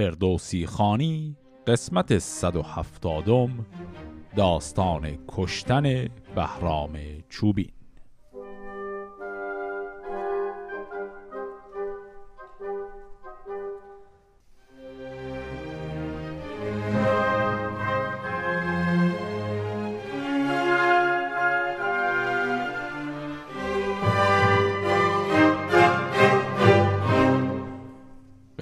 فردوسی خانی قسمت 170 داستان کشتن بهرام چوبین.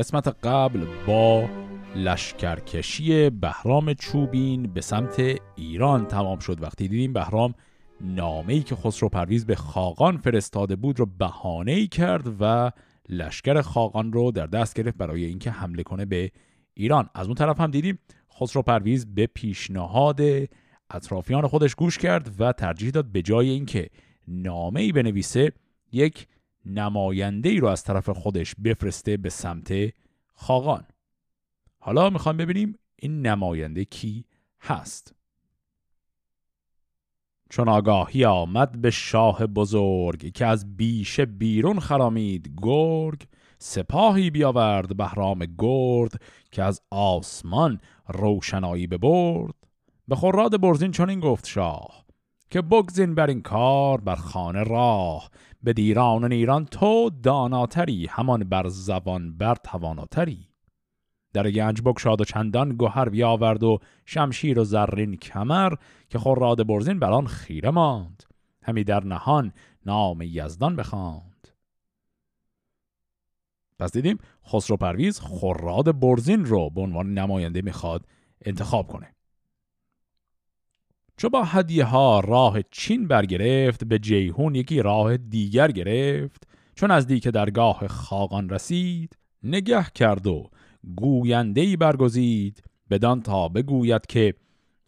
قسمت قبل با لشکرکشی بهرام چوبین به سمت ایران تمام شد. وقتی دیدیم بهرام نامه‌ای که خسرو پرویز به خاقان فرستاده بود رو بهانه کرد و لشکر خاقان رو در دست گرفت برای اینکه حمله کنه به ایران. از اون طرف هم دیدیم خسرو پرویز به پیشنهاد اطرافیان خودش گوش کرد و ترجیح داد به جای اینکه نامه‌ای بنویسه یک نماینده ای رو از طرف خودش بفرسته به سمت خاقان. حالا می‌خوام ببینیم این نماینده کی هست. چون آگاهی آمد به شاه بزرگ که از بیشه بیرون خرامید گرگ سپاهی بیاورد بهرام گرد که از آسمان روشنایی ببرد. به خوراد برزین چون این گفت شاه که بگزین بر این کار بر خانه راه به دیران و نیران تو داناتری همان بر زبان بر تواناتری. در گنج بکشاد و چندان گوهر بیاورد و شمشیر و زرین کمر که خوراد برزین بر آن خیره ماند. همی در نهان نام یزدان بخواند. پس دیدیم خسرو پرویز خوراد برزین رو به عنوان نماینده می‌خواد انتخاب کنه. چو با هدیه ها راه چین برگرفت به جیهون یکی راه دیگر گرفت. چون از دیک درگاه خاقان رسید نگه کرد و گوینده ای برگزید. بدان تا بگوید که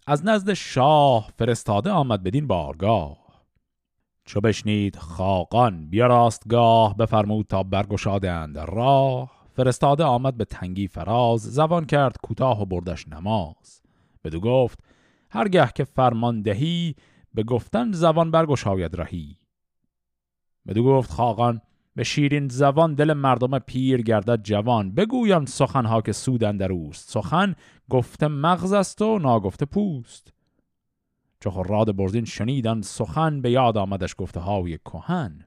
از نزد شاه فرستاده آمد بدین بارگاه. چو بشنید خاقان بیا راستگاه بفرمود تا برگشادند راه. فرستاده آمد به تنگی فراز زبان کرد کوتاه و بردش نماز. بدو گفت هرگه که فرمان دهی به گفتن زبان برگشاید رهی. بدو گفت خاقان به شیرین زبان دل مردم پیر گردد جوان. بگویم سخنها که سودن در اوست. سخن گفته مغز است و ناگفته پوست. چو خراد برزین شنیدن سخن به یاد آمدش گفته های کهن.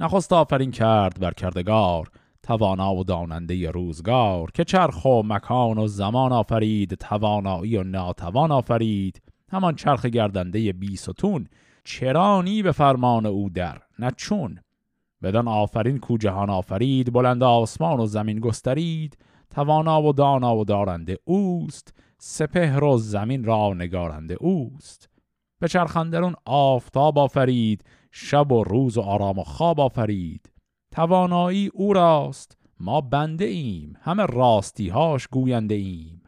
نخست آفرین کرد بر کردگار. توانا و داننده روزگار که چرخ و مکان و زمان آفرید توانایی و ناتوان آفرید. همان چرخ گردنده بی ستون چرانی به فرمان او در نه چون. بدان آفرین کو جهان آفرید بلند آسمان و زمین گسترید. توانا و دانا و دارنده اوست سپهر و زمین را نگارنده اوست. به چرخندرون آفتاب آفرید شب و روز و آرام و خواب آفرید. توانایی او راست. ما بنده ایم. همه راستی هاش گوینده ایم.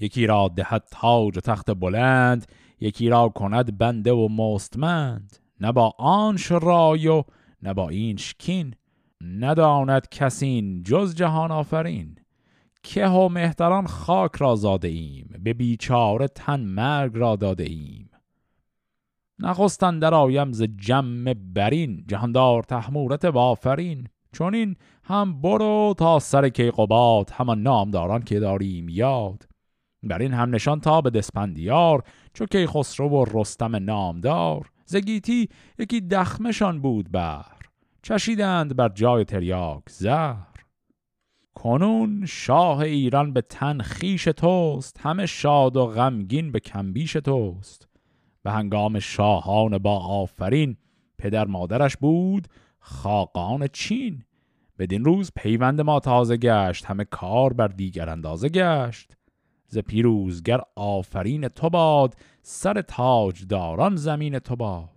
یکی را دهد تاج و تخت بلند یکی را کند بنده و مستمند. نه با آنش رای و نه با اینش کین نداند کسین جز جهان آفرین. که و مهتران خاک را زاده ایم. به بیچاره تن مرگ را داده ایم. نخستن در آیم ز جمع برین جهاندار تحمورت بافرین. چون این هم برو تا سر کیقوباد همان نامداران که داریم یاد. بر این هم نشان تا به دسپندیار چو کی خسرو و رستم نامدار. زگیتی یکی دخمشان بود بر چشیدند بر جای تریاک زهر. کنون شاه ایران به تن خیش توست همه شاد و غمگین به کمبیش توست. به هنگام شاهان با آفرین. پدر مادرش بود خاقان چین. بدین روز پیوند ما تازه گشت همه کار بر دیگر اندازه گشت. ز پیروزگر آفرین تو باد سر تاج داران زمین تو باد.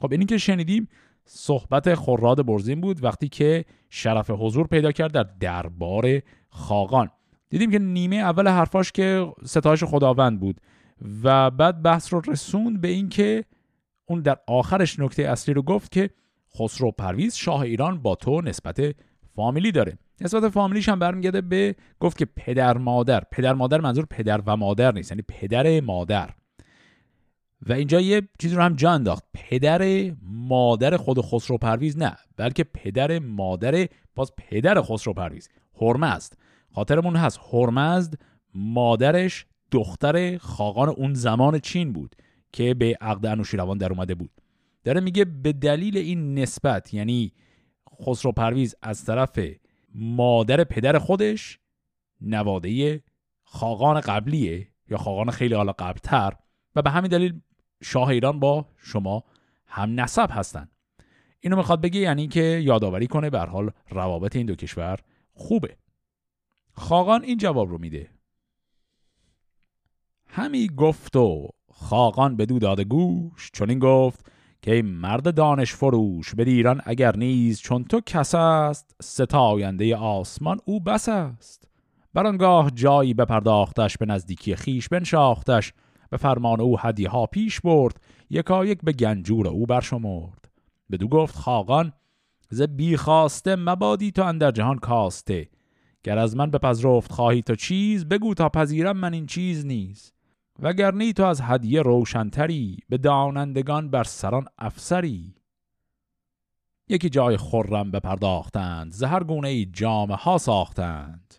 خب اینی که شنیدیم صحبت خراد برزین بود وقتی که شرف حضور پیدا کرد در دربار خاقان. دیدیم که نیمه اول حرفاش که ستایش خداوند بود. و بعد بحث رو رسوند به اینکه اون در آخرش نکته اصلی رو گفت که خسرو پرویز شاه ایران با تو نسبت فامیلی داره. نسبت فامیلیش هم برمیگرده به گفت که پدر مادر. پدر مادر منظور پدر و مادر نیست یعنی پدر مادر. و اینجا یه چیزی رو هم جا انداخت. پدر مادر خود خسرو پرویز نه بلکه پدر مادر باز پدر خسرو پرویز. هرمزد خاطرمون هست. هرمزد مادرش دختر خاقان اون زمان چین بود که به عقد انوشیروان در اومده بود. داره میگه به دلیل این نسبت یعنی خسرو پرویز از طرف مادر پدر خودش نواده خاقان قبلیه یا خاقان خیلی حالا قبلتر و به همین دلیل شاه ایران با شما هم نسب هستن. اینو می‌خواد بگه یعنی که یادآوری کنه به حال روابط این دو کشور خوبه. خاقان این جواب رو میده. همی گفت و خاقان به دو داده گوش چون این گفت که مرد دانش فروش به ایران اگر نیز چون تو کس است ستاینده آسمان او بس است. برانگاه جایی بپرداختش به نزدیکی خیش بنشاختش به فرمان او هدیه ها پیش برد یکایک به گنجور او برشمرد. بدو گفت خاقان ز بی خواسته مبادی تو اندر جهان کاسته. گر از من بپذرفت خواهی تو چیز بگو تا پذیرم من این چیز نیست وگرنی تو از هدیه روشنتری به دانندگان بر سران افسری. یکی جای خرم بپرداختند زهر گونه ای جامه ها ساختند.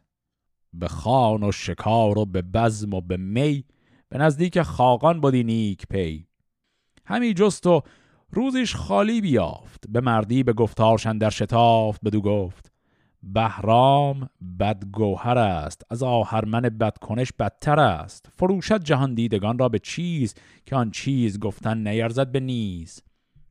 به خان و شکار و به بزم و به می به نزدیک خاقان بودی نیک پی. همی جست و روزش خالی بیافت به مردی به گفتارشن در شتافت بدو گفت بهرام بدگوهر است. از آهرمن بدکنش بدتر است. فروشد جهان دیدگان را به چیز که آن چیز گفتن نیرزد به نیز.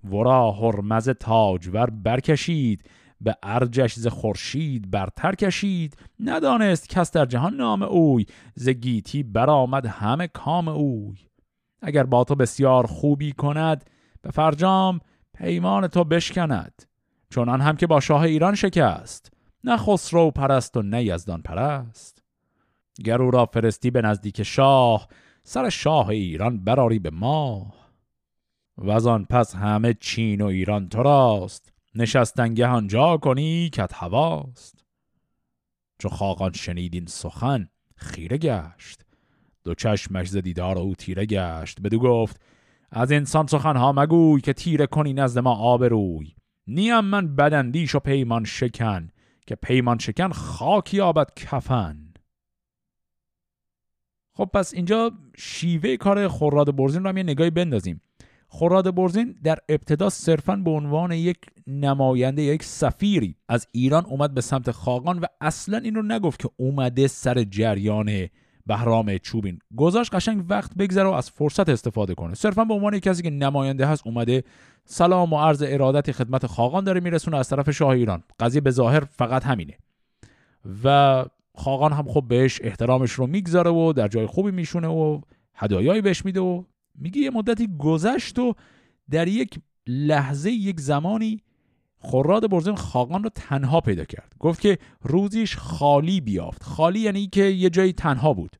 ورا هرمز تاجور برکشید به ارجش ز خورشید برتر کشید. ندانست کس در جهان نام اوی ز گیتی برآمد همه کام اوی. اگر با تو بسیار خوبی کند به فرجام پیمان تو بشکند. چونان هم که با شاه ایران شکست. نه خسرو پرست و نه یزدان پرست. گر او را فرستی به نزدیک شاه سر شاه ایران براری به ماه. و آن پس همه چین و ایران تو راست نشستنگه آنجا کنی کت هواست. چو خاقان شنید این سخن خیره گشت. دو چشمش ز دیدار او تیره گشت. بدو گفت از انسان سخنها مگوی که تیره کنی نزد ما آبروی. نیم من بدندیش و پیمان شکن. که پیمان شکن خاکی آبد کفن. خب پس اینجا شیوه کار خوراد برزین رو هم یه نگاهی بندازیم. خوراد برزین در ابتدا صرفا به عنوان یک نماینده یک سفیری از ایران اومد به سمت خاقان و اصلا این رو نگفت که اومده سر جریان بهرام چوبین. گذاشت قشنگ وقت بگذره و از فرصت استفاده کنه. صرفا به عنوان کسی که نماینده هست اومده سلام و عرض ارادت خدمت خاقان داره میرسونه از طرف شاه ایران. قضیه به ظاهر فقط همینه. و خاقان هم خب بهش احترامش رو می‌گذاره و در جای خوبی میشونه و هدایایی بهش میده و میگه یه مدتی گذشت و در یک لحظه یک زمانی خراد برزین خاقان رو تنها پیدا کرد. گفت که روزیش خالی بیافت. خالی یعنی که یه جایی تنها بود.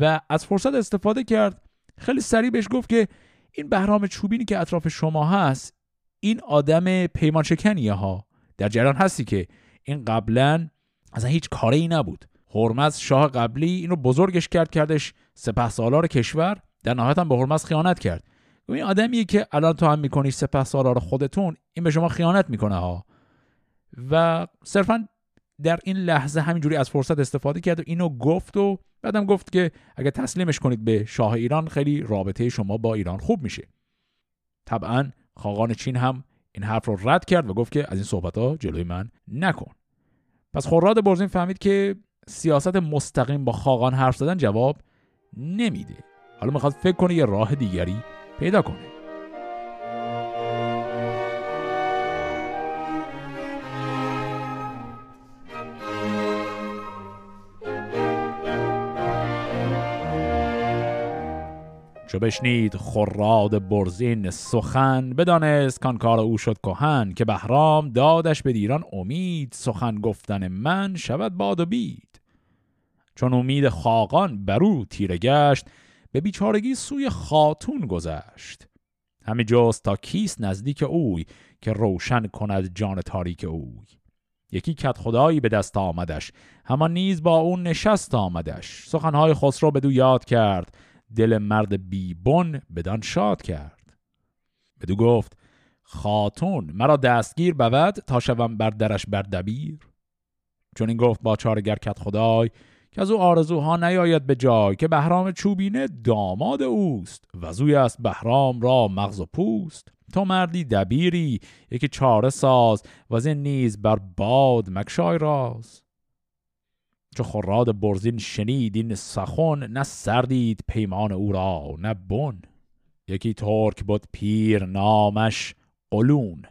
و از فرصت استفاده کرد. خیلی سریع بهش گفت که این بهرام چوبینی که اطراف شما هست این آدم پیمان شکنیه ها. در جریان هستی که این قبلا اصلا هیچ کاری ای نبود. هرمز شاه قبلی اینو بزرگش کرد کردش سپه سالار کشور. در نهایت هم به هرمز خیانت کرد. این آدمیه که الان تو هم می‌کنی سپه سالار خودتون این به شما خیانت می‌کنه ها. و صرفا در این لحظه همینجوری از فرصت استفاده کرد و اینو گفت و بعدم گفت که اگر تسلیمش کنید به شاه ایران خیلی رابطه شما با ایران خوب میشه. طبعا خاقان چین هم این حرف رو رد کرد و گفت که از این صحبت ها جلوی من نکن. پس خوراد برزین فهمید که سیاست مستقیم با خاقان حرف زدن جواب نمیده. حالا می‌خواد فکر کنه یه راه دیگری پیدا کنه. چو بشنید خراد برزین سخن بدانست کان کار او شد کهن که بهرام دادش به دیران امید سخن گفتن من شود باد و بید. چون امید خاقان برو تیره گشت به بیچارگی سوی خاتون گذشت. همه جاست تا کیس نزدیک اوی که روشن کند جان تاریک اوی. یکی کت خدایی به دست آمدش همان نیز با اون نشست آمدش. سخنهای خسرو بدو یاد کرد دل مرد بیبون بدان شاد کرد. بدو گفت خاتون مرا دستگیر بود تا شوم بر درش بر دبیر؟ چون این گفت با چارگر کت خدای که از او آرزوها نیاید به جای که بهرام چوبینه داماد اوست و زوی است بهرام را مغز و پوست. تو مردی دبیری یکی چاره ساز و از این نیز بر باد مکشای راز. چو خراد برزین شنید این سخن نه سردید پیمان او را نه بن. یکی ترک بود پیر نامش قلون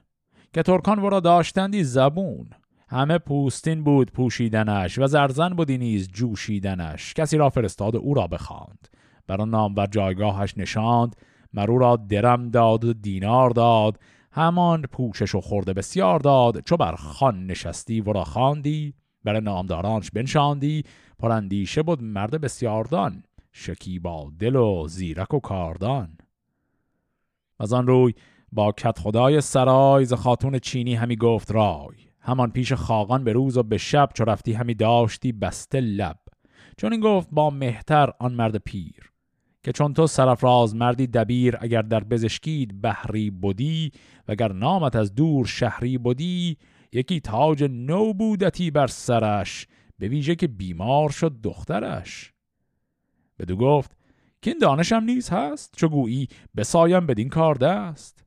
که ترکان ورا داشتندی زبون. همه پوستین بود پوشیدنش و زرزن بودی نیز جوشیدنش. کسی را فرستاد او را بخواند. بر نام و جایگاهش نشاند. مرو را درم داد و دینار داد. همان پوشش و خورده بسیار داد. چو بر خان نشستی ورا خواندی. بر نامدارانش بنشاندی. پراندیشه بود مرد بسیاردان. با دل و زیرک و کاردان. از آن روی با کت خدای سرای ز خاتون چینی همی گفت رای. همان پیش خاقان به روز و به شب چو رفتی همی داشتی بسته لب. چون این گفت با مهتر آن مرد پیر که چون تو سرفراز مردی دبیر اگر در بزشکید بحری بودی و اگر نامت از دور شهری بودی یکی تاج نو بودتی بر سرش به ویژه که بیمار شد دخترش. بدو گفت که این دانشم نیز هست چو گویی بسایم بدین کار دست.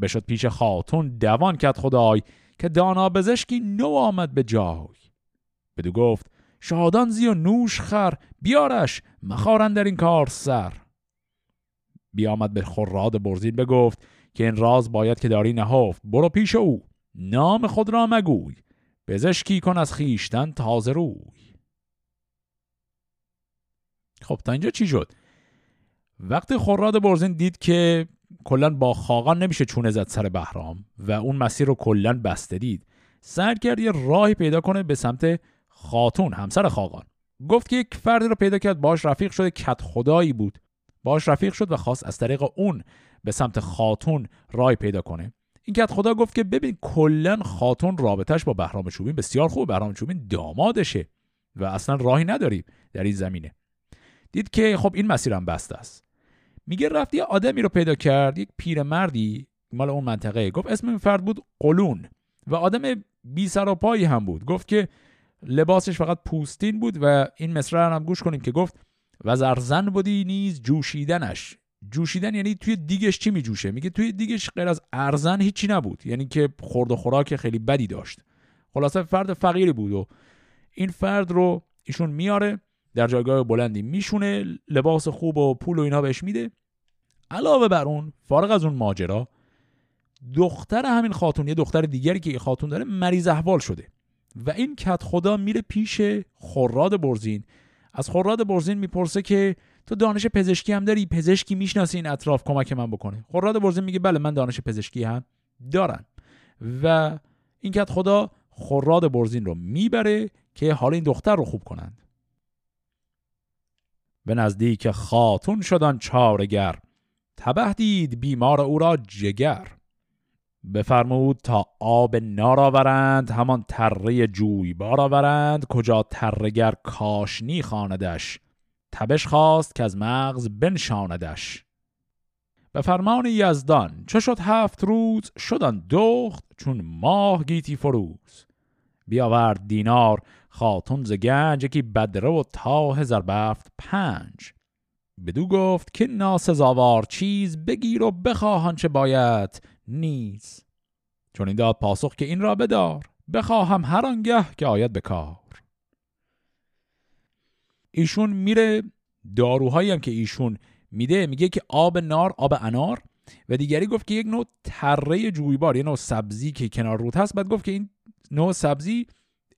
بشد پیش خاتون دوان کت خدای که دانا بزشکی نو آمد به جای. بدو گفت شادان زی و نوش خر بیارش مخارن در این کار سر. بیامد به خراد برزین بگفت که این راز باید که داری نهفت. برو پیش او نام خود را مگوی پزشکی کن از خیشتن تازه روی. خب تا اینجا چی شد؟ وقتی خراد برزین دید که کلا با خاقان نمیشه چونه زد سر بهرام و اون مسیر رو کلا بسته دید. سر کرد یه راهی پیدا کنه به سمت خاتون همسر خاقان. گفت که یک فردی رو پیدا کرد باش رفیق شده کت خدایی بود. باش رفیق شد و خواست از طریق اون به سمت خاتون رای پیدا کنه. این کت خدا گفت که ببین کلا خاتون رابطش با بهرام چوبین بسیار خوب بهرام چوبین دامادشه و اصلا راهی نداریم در این زمینه. دید که خب این مسیرم بسته است. میگه رفت یه آدمی رو پیدا کرد یک پیرمردی مال اون منطقه. گفت اسم این فرد بود قلون و آدم بی سر و پایی هم بود. گفت که لباسش فقط پوستین بود و این مصرع هم گوش کنیم که گفت و زرزن بودی نیز جوشیدنش. جوشیدن یعنی توی دیگش چی می جوشه میگه توی دیگش غیر از ارزن هیچی نبود. یعنی که خورد و خوراک خیلی بدی داشت. خلاصه فرد فقیری بود و این فرد رو ایشون میاره در جایگاه بلندی میشونه لباس خوب و پول و اینا بهش میده. علاوه بر اون فارغ از اون ماجرا دختر همین خاتون یه دختر دیگری که خاتون داره مریض احوال شده. و این کت خدا میره پیش خراد برزین. از خراد برزین می‌پرسه که تو دانش پزشکی هم داری؟ پزشکی می‌شناسی این اطراف کمک من بکنه. خراد برزین میگه بله من دانش پزشکی هم دارم. و این کت خدا خراد برزین رو می‌بره که حال این دختر رو خوب کنند. به نزدیک خاتون شدن چارگر. تبه دید بیمار او را جگر. بفرمود تا آب نار آورند همان تره جویبار آورند کجا ترگر کاشنی خاندش تبش خواست که از مغز بنشاندش. به فرمان یزدان چه شد هفت روز؟ شدن دخت چون ماه گیتی فروز. بیاورد دینار خاتون ز گنج یکی بدره و تاه زربفت پنج. بدو گفت که ناسزاوار چیز بگیر و بخواهان چه باید نیز. چون این داد پاسخ که این را بدار بخواهم هر آنگه که آید به کار. ایشون میره داروهایی هم که ایشون میده میگه که آب نار آب انار. و دیگری گفت که یک نوع تره جویبار یه نوع سبزی که کنار رود هست. بعد گفت که این نوع سبزی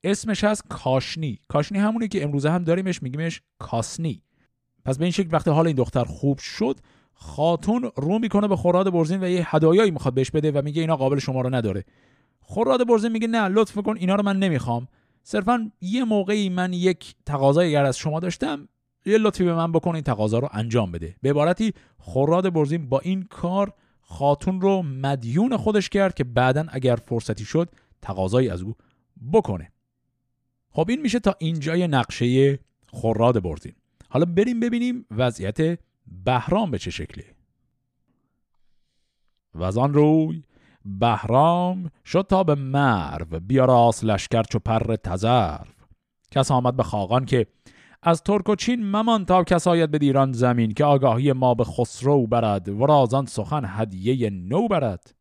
اسمش هست کاشنی. کاشنی همونه که امروزه هم داریمش میگیمش کاسنی. پس به این شکل وقتی حال این دختر خوب شد خاتون رو می‌کنه به خوراد برزین و یه هدایایی می‌خواد بهش بده و میگه اینا قابل شما رو نداره. خوراد برزین میگه نه لطف کن اینا رو من نمی‌خوام. صرفا یه موقعی من یک تقاضای اگر از شما داشتم یه لطفی به من بکن این تقاضا رو انجام بده. به عبارتی خوراد برزین با این کار خاتون رو مدیون خودش کرد که بعدا اگر فرصتی شد تقاضایی از او بکنه. خب این میشه تا اینجای نقشه خوراد برزین. حالا بریم ببینیم وضعیت بهرام به چه شکله و از روی بهرام شد تا به مرو بیا راست لشکر چو پر تزرف کس آمد به خاقان که از ترک و چین ممان تا کس آید به دیران زمین که آگاهی ما به خسرو برد و رازان سخن هدیه نو برد.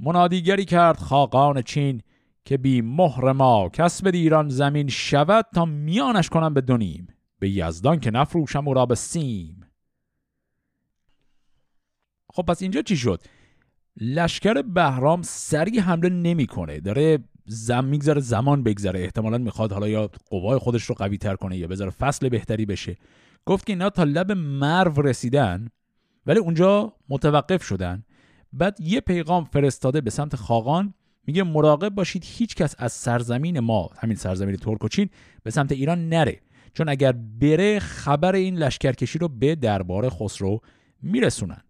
منادیگری کرد خاقان چین که بی مهر ما کس به دیران زمین شود تا میانش کنم به دونیم. به یزدان که نفروشم او را به سیم. خب پس اینجا چی شد؟ لشکر بهرام سریع حمله نمی‌کنه. داره زم میگذره زمان بگذره. احتمالا می‌خواد حالا یا قوای خودش رو قوی تر کنه یا بذاره فصل بهتری بشه. گفت که اینا تا لب مرو رسیدن ولی اونجا متوقف شدن. بعد یه پیغام فرستاده به سمت خاقان میگه مراقب باشید هیچ کس از سرزمین ما همین سرزمین ترک و چین به سمت ایران نره. چون اگر بره خبر این لشکرکشی رو به دربار خسرو میرسونن.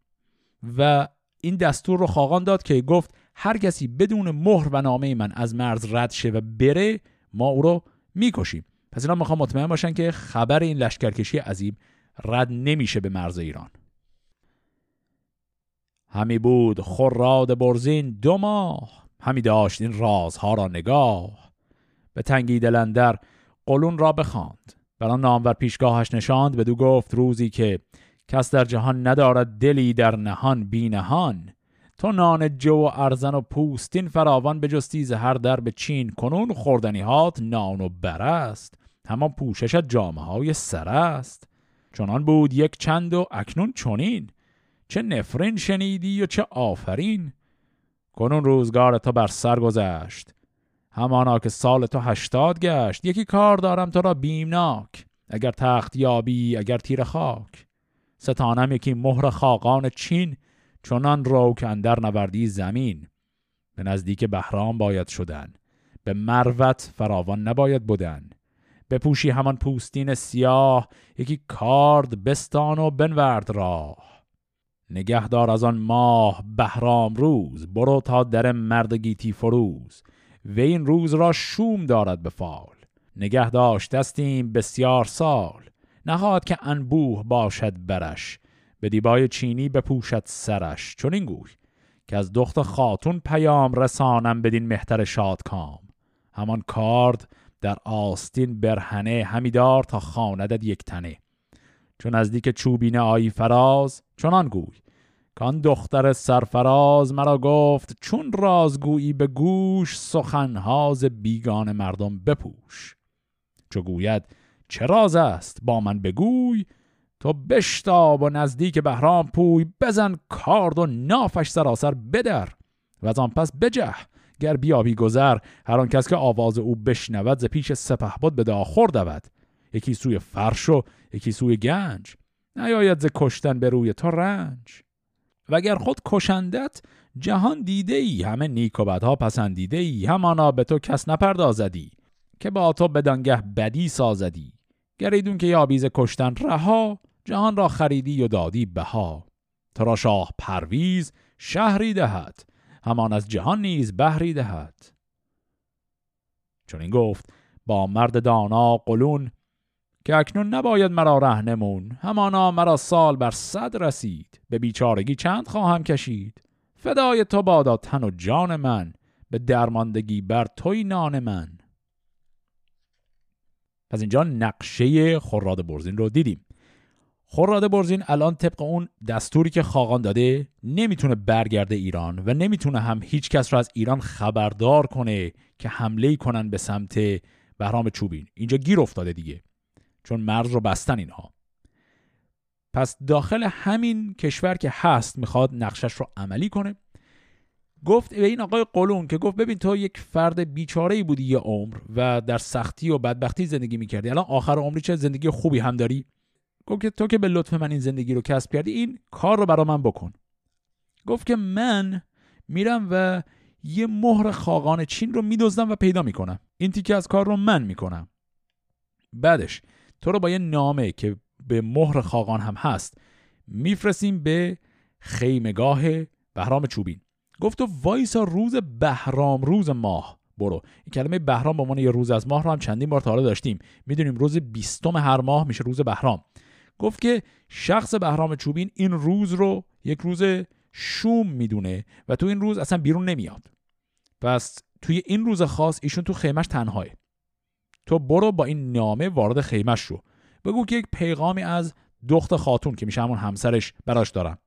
و این دستور رو خاقان داد که گفت هر کسی بدون مهر و نامه من از مرز رد شه و بره ما او رو می‌کشیم. پس اینا می‌خوام مطمئن باشن که خبر این لشکرکشی عظیم رد نمیشه به مرز ایران. همی بود خراد برزین دو ماه. همی داشت این رازها را نگاه. به تنگی دلندر قلون را بخواند. بر آن نامور پیشگاهش نشاند بدو گفت روزی که کس در جهان ندارد دلی در نهان بینهان تو نان جو و ارزن و پوستین فراوان به جستیز هر در به چین کنون خوردنی هات نان و برست همان پوششت جامعه های سر است. چنان بود یک چند و اکنون چونین چه نفرین شنیدی و چه آفرین. کنون روزگار تو بر سر گذشت. همانا که سال تو هشتاد گشت یکی کار دارم تو را بیمناک. اگر تخت یابی اگر تیر خاک. ستانم یکی مهر خاقان چین چنان رو که اندر نوردی زمین. به نزدیک بهرام باید شدن. به مروت فراوان نباید بودن بپوشی همان پوستین سیاه یکی کارد بستان و بنورد راه. نگهدار از آن ماه بهرام روز برو تا در مرد گیتی فروز. و این روز را شوم دارد به فال. نگه داشتستیم بسیار سال. نهاد که انبوه باشد برش. به دیبای چینی بپوشد سرش. چون این گوی که از دخت خاتون پیام رسانم بدین مهتر شادکام. همان کارد در آستین برهنه همیدار تا خاندد یک تنه. چون نزدیک چوبین آیی فراز چنان گوی. کان دختر سرفراز مرا گفت چون رازگویی به گوش سخنهاز بیگان مردم بپوش. چو گوید چه راز است با من بگوی تو بشتاب و نزدیک بهرام پوی بزن کارد و نافش سراسر بدر. و از آن پس بجه گر بیابی گذر هر آن کس که آواز او بشنود ز پیش سپه بود به داخور دود. یکی سوی فرش و یکی سوی گنج نیاید ز کشتن به روی تو رنج. وگر خود کشندت جهان دیده ای همه نیک و بدها پسندیده ای همانا به تو کس نپردازدی که با تو بدانگه بدی سازدی. گریدون که یابیز کشتن رها جهان را خریدی و دادی بها. تو را شاه پرویز شهری دهد همان از جهان نیز بهری دهد. چون این گفت با مرد دانا قلون که اکنون نباید مرا رهنمون همانا مرا سال بر صد رسید. به بیچارگی چند خواهم کشید. فدای تو بادا تن و جان من. به درماندگی بر توی نان من. پس اینجا نقشه خراد برزین رو دیدیم. خراد برزین الان طبق اون دستوری که خاقان داده نمی‌تونه برگرده ایران و نمی‌تونه هم هیچ کس رو از ایران خبردار کنه که حمله کنن به سمت بهرام چوبین. اینجا گیر افتاده دیگه. چون مرز رو بستن اینها. پس داخل همین کشور که هست می‌خواد نقشش رو عملی کنه. گفت به این آقای قلون که گفت ببین تو یک فرد بیچاره بودی یه عمر و در سختی و بدبختی زندگی می‌کردی. الان آخر عمری چه زندگی خوبی هم داری؟ گفت که تو که به لطف من این زندگی رو کسب کردی این کار رو برا من بکن. گفت که من میرم و یه مهر خاقان چین رو میدزدم و پیدا می‌کنم. این تیکه از کار رو من می‌کنم. بعدش تو رو با یه نامه که به مهر خاقان هم هست میفرستیم به خیمگاه بهرام چوبین. گفت تو وایسا روز بهرام روز ماه. برو. این کلمه بهرام به عنوان یه روز از ماه رو هم چندین بار تا داشتیم. می‌دونیم روز بیستم هر ماه میشه روز بهرام. گفت که شخص بهرام چوبین این روز رو یک روز شوم می‌دونه و تو این روز اصلا بیرون نمیاد. پس توی این روز خاص ایشون تو خیمش تنهاه تو برو با این نامه وارد خیمش رو بگو که یک پیغامی از دخت خاتون که میشه همون همسرش براش دارم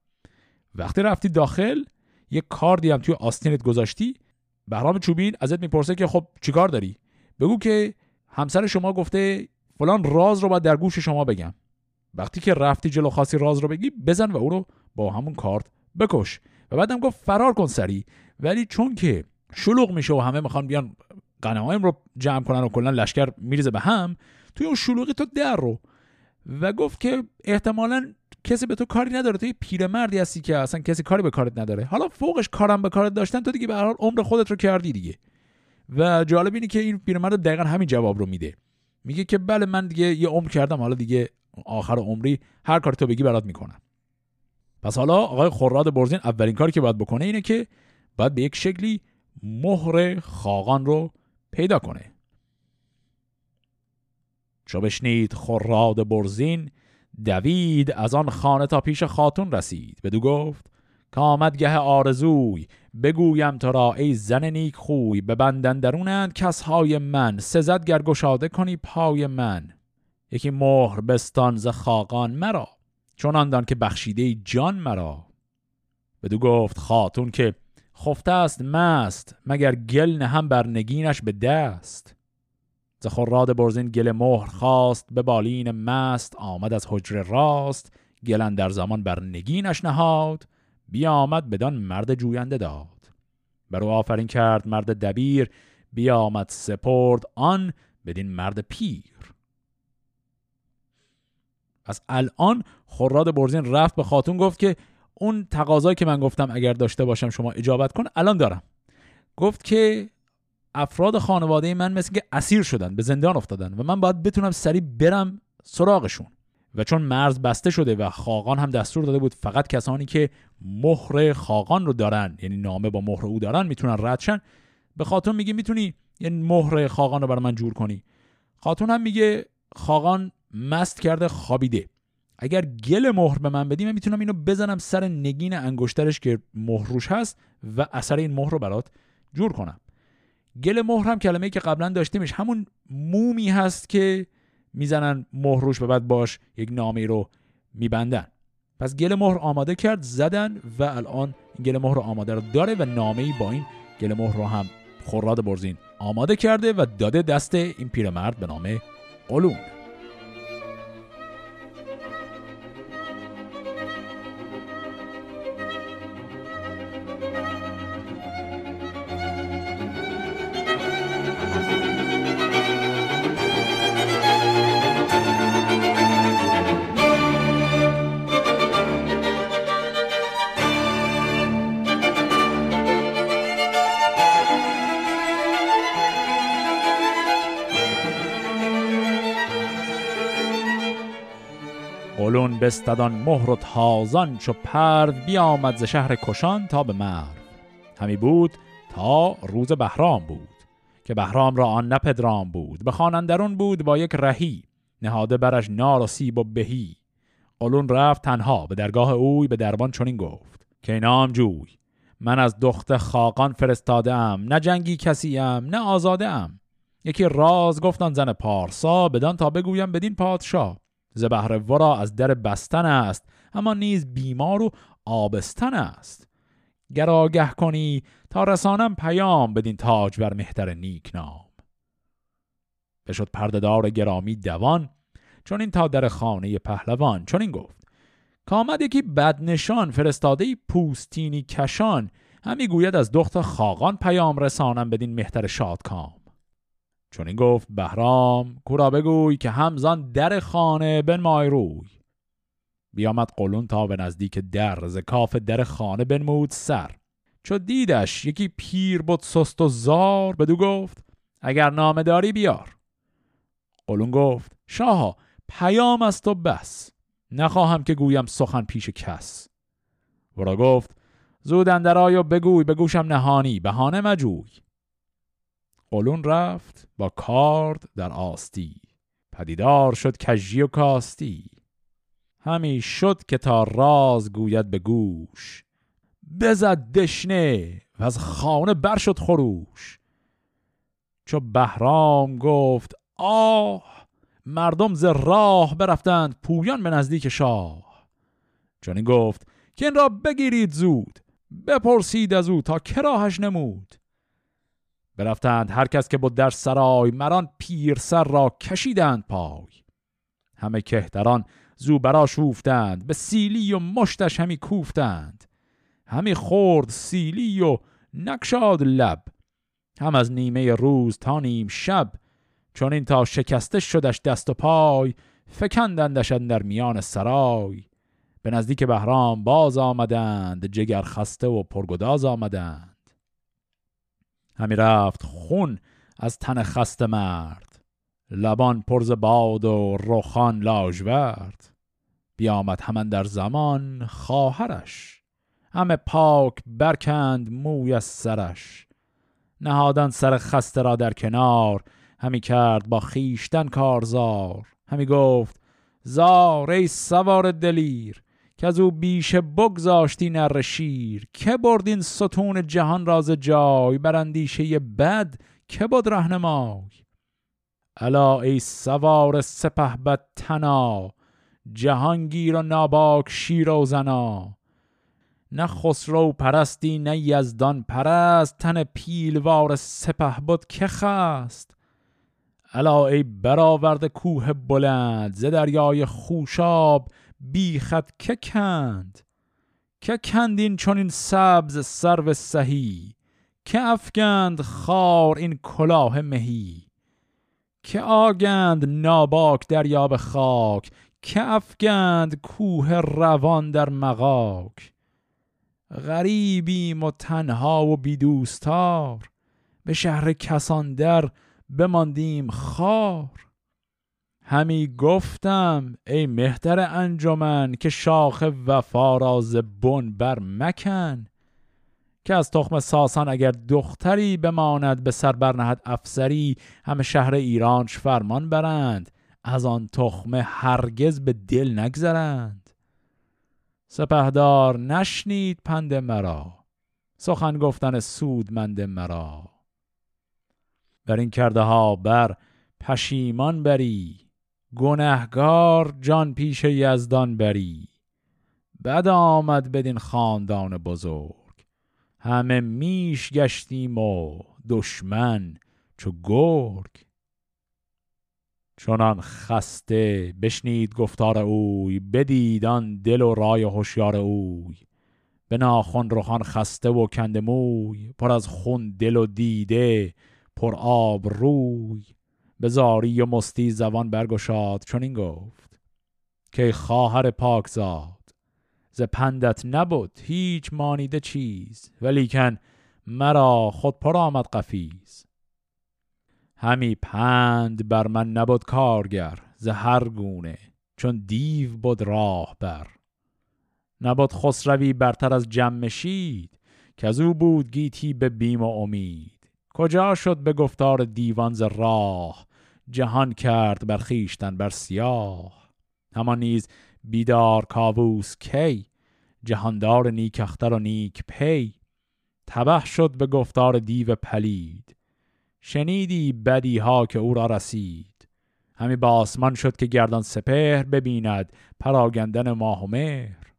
وقتی رفتی داخل یه کاردی هم توی آستینت گذاشتی بهرام چوبین ازت می‌پرسه که خب چیکار داری؟ بگو که همسر شما گفته فلان راز رو باید در گوش شما بگم. وقتی که رفتی جلو خاصی راز رو بگی بزن و او رو با همون کارت بکش. و بعدم گفت فرار کن سری ولی چون که شلوغ میشه و همه می‌خوان بیان قنایم رو جمع کنن و کلا لشکر میریزه به هم توی اون شلوغی تو در رو. و گفت که احتمالا کسی به تو کاری نداره تو یه پیرمردی هستی که اصلا کسی کاری به کارت نداره. حالا فوقش کارم به کارت داشتن تو دیگه به هر حال عمر خودت رو کردی دیگه. و جالب اینه که این پیرمرد دقیقا همین جواب رو میده. میگه که بله من دیگه یه عمر کردم حالا دیگه آخر عمری هر کاری تو بگی برات می‌کنم. پس حالا آقای خراد برزین اولین کاری که باید بکنه اینه که باید به یک شکلی مهر خاقان رو پیدا کنه. چو بشنید خراد برزین دوید از آن خانه تا پیش خاتون رسید. بدو گفت که آمد گه آرزوی بگویم تو را ای زن نیک خوی ببندن درونند کسهای من سزد گر گشاده کنی پای من. یکی مهر بستان ز خاقان مرا چون دان که بخشیده جان مرا. بدو گفت خاتون که خفته است مست مگر گل نهم بر نگینش به دست؟ ز خراد برزین گل مهر خواست به بالین مست آمد از حجر راست. گلن در زمان بر نگینش نهاد بیامد بدان مرد جوینده داد. برو آفرین کرد مرد دبیر بیامد سپرد آن بدین مرد پیر. از الان خراد برزین رفت به خاتون گفت که اون تقاضایی که من گفتم اگر داشته باشم شما اجابت کن الان دارم. گفت که افراد خانواده من مثل که اسیر شدن به زندان افتادن و من باید بتونم سریع برم سراغشون. و چون مرز بسته شده و خاقان هم دستور داده بود فقط کسانی که مهر خاقان رو دارن یعنی نامه با مهر او دارن می‌تونن ردشن به خاتون میگه می‌تونی یه مهر خاقان رو برای من جور کنی. خاتون هم میگه خاقان مست کرده خوابیده. اگر گل مهر به من بدی من می‌تونم اینو بزنم سر نگین انگشترش که مهروش هست و اثر این مهر رو برات جور کنم. گل مهر هم کلمه که قبلا داشتیمش همون مومی هست که می‌زنن مهروش و بعد باش یک نامه رو میبندن. پس گل مهر آماده کرد زدن و الان گل مهر آماده رو داره و نامه با این گل مهر رو هم خوراد برزین آماده کرده و داده دست این پیرمرد به نام قلون. قلون بستدان مهر و تازان چو پرد بیامد ز شهر کشان تا به مرو. همی بود تا روز بهرام بود که بهرام را آن نپدرام بود به خانندرون بود با یک رهی نهاده برش نار و سیب و بهی. قلون رفت تنها به درگاه اوی به دربان چنین گفت که نام جوی من از دخت خاقان فرستاده ام نه جنگی کسی ام نه آزاده ام یکی راز گفتان زن پارسا بدان تا بگویم بدین پادشاه ز بهر ورا از در بستن است اما نیز بیمار و آبستن است. گر آگه کنی تا رسانم پیام بدین تاج بر مهتر نیک نام. بشد پردهدار گرامی دوان چون این تا در خانه پهلوان چون این گفت. کامد یکی بدنشان فرستاده پوستینی کشان همی گوید از دخت خاقان پیام رسانم بدین مهتر شادکام. چون این گفت بهرام کورا بگوی که همزان در خانه بنمای روی. بیامد قلون تا به نزدیک در ز کاف در خانه بنمود سر. چو دیدش یکی پیر بود سست و زار بدو گفت اگر نامه داری بیار. قلون گفت شاها پیام است و بس نخواهم که گویم سخن پیش کس. ورا گفت زود اندرای و بگوی بگوشم نهانی بهانه مجوی. قلون رفت با کارد در آستی. پدیدار شد کجی و کاستی. همی شد که تا راز گوید به گوش. بزد دشنه و از خانه بر شد خروش. چو بهرام گفت آه مردم ز راه برفتند پویان به نزدیک شاه. چون گفت که این را بگیرید زود بپرسید از او تا کراهش نمود. برفتند هر کس که بود در سرای مران پیر سر را کشیدند پای. همه کهتران زو برا شوفتند به سیلی و مشتش همی کوفتند. همی خورد سیلی و نکشاد لب. هم از نیمه روز تا نیم شب چون این تا شکسته شدش دست و پای فکندندش در میان سرای. به نزدیک بهرام باز آمدند جگر خسته و پرگداز آمدند. همی رفت خون از تن خسته مرد. لبان پرز باد و رخان لاژورد. بیامد همان در زمان خواهرش. همه پاک برکند موی از سرش. نهادن سر خسته را در کنار. همی کرد با خیشتن کارزار. همی گفت زار ای سوار دلیر که از او بیش بگذاشتی نر شیر. که بردین ستون جهان راز جای؟ بر اندیشه بد که بود رهنمای؟ الا ای سوار سپه بد تنا جهانگیر و ناباک شیر و زنا. نه خسرو پرستی نه یزدان پرست تن پیلوار سپه بود که خست؟ الا ای برآورد کوه بلند ز دریای خوشاب بیخت که کند؟ که کندین چون این سبز سرو سهی؟ که افگند خار این کلاه مهی؟ که آگند ناباک دریاب خاک؟ که افگند کوه روان در مغاک؟ غریبیم و تنها و بیدوستار به شهر کسان در بماندیم خار. همی گفتم ای مهتر انجمن که شاخ وفا را بن بر مکن که از تخم ساسان اگر دختری بماند به سر برنهد افسری همه شهر ایرانش فرمان برند از آن تخم هرگز به دل نگذرند. سپهدار نشنید پند مرا سخن گفتن سودمند مرا. بر این کرده ها بر پشیمان بری. گنهگار جان پیش یزدان بری. بد آمد بدین خاندان بزرگ. همه میش گشتیم و دشمن چو گرگ. چونان خسته بشنید گفتار اوی بدید آن دل و رای هوشیار اوی. به ناخن خسته و کند موی پر از خون دل و دیده پر آب روی به زاری و مستی زبان برگشاد. چون این گفت که خواهر پاکزاد ز پندت نبود هیچ مانیده چیز ولیکن مرا خود پر آمد قفیز. همی پند بر من نبود کارگر ز هر گونه چون دیو بود راه بر. نبود خسروی برتر از جمشید که از او بود گیتی به بیم و امید. کجا شد به گفتار دیوان ز راه؟ جهان کرد بر خیشتن بر سیاه. همان نیز بیدار کاووس کی جهاندار نیک اختر و نیک پی. تبه شد به گفتار دیو پلید. شنیدی بدی ها که او را رسید. همی با آسمان شد که گردان سپهر ببیند پراگندن ماه و مهر.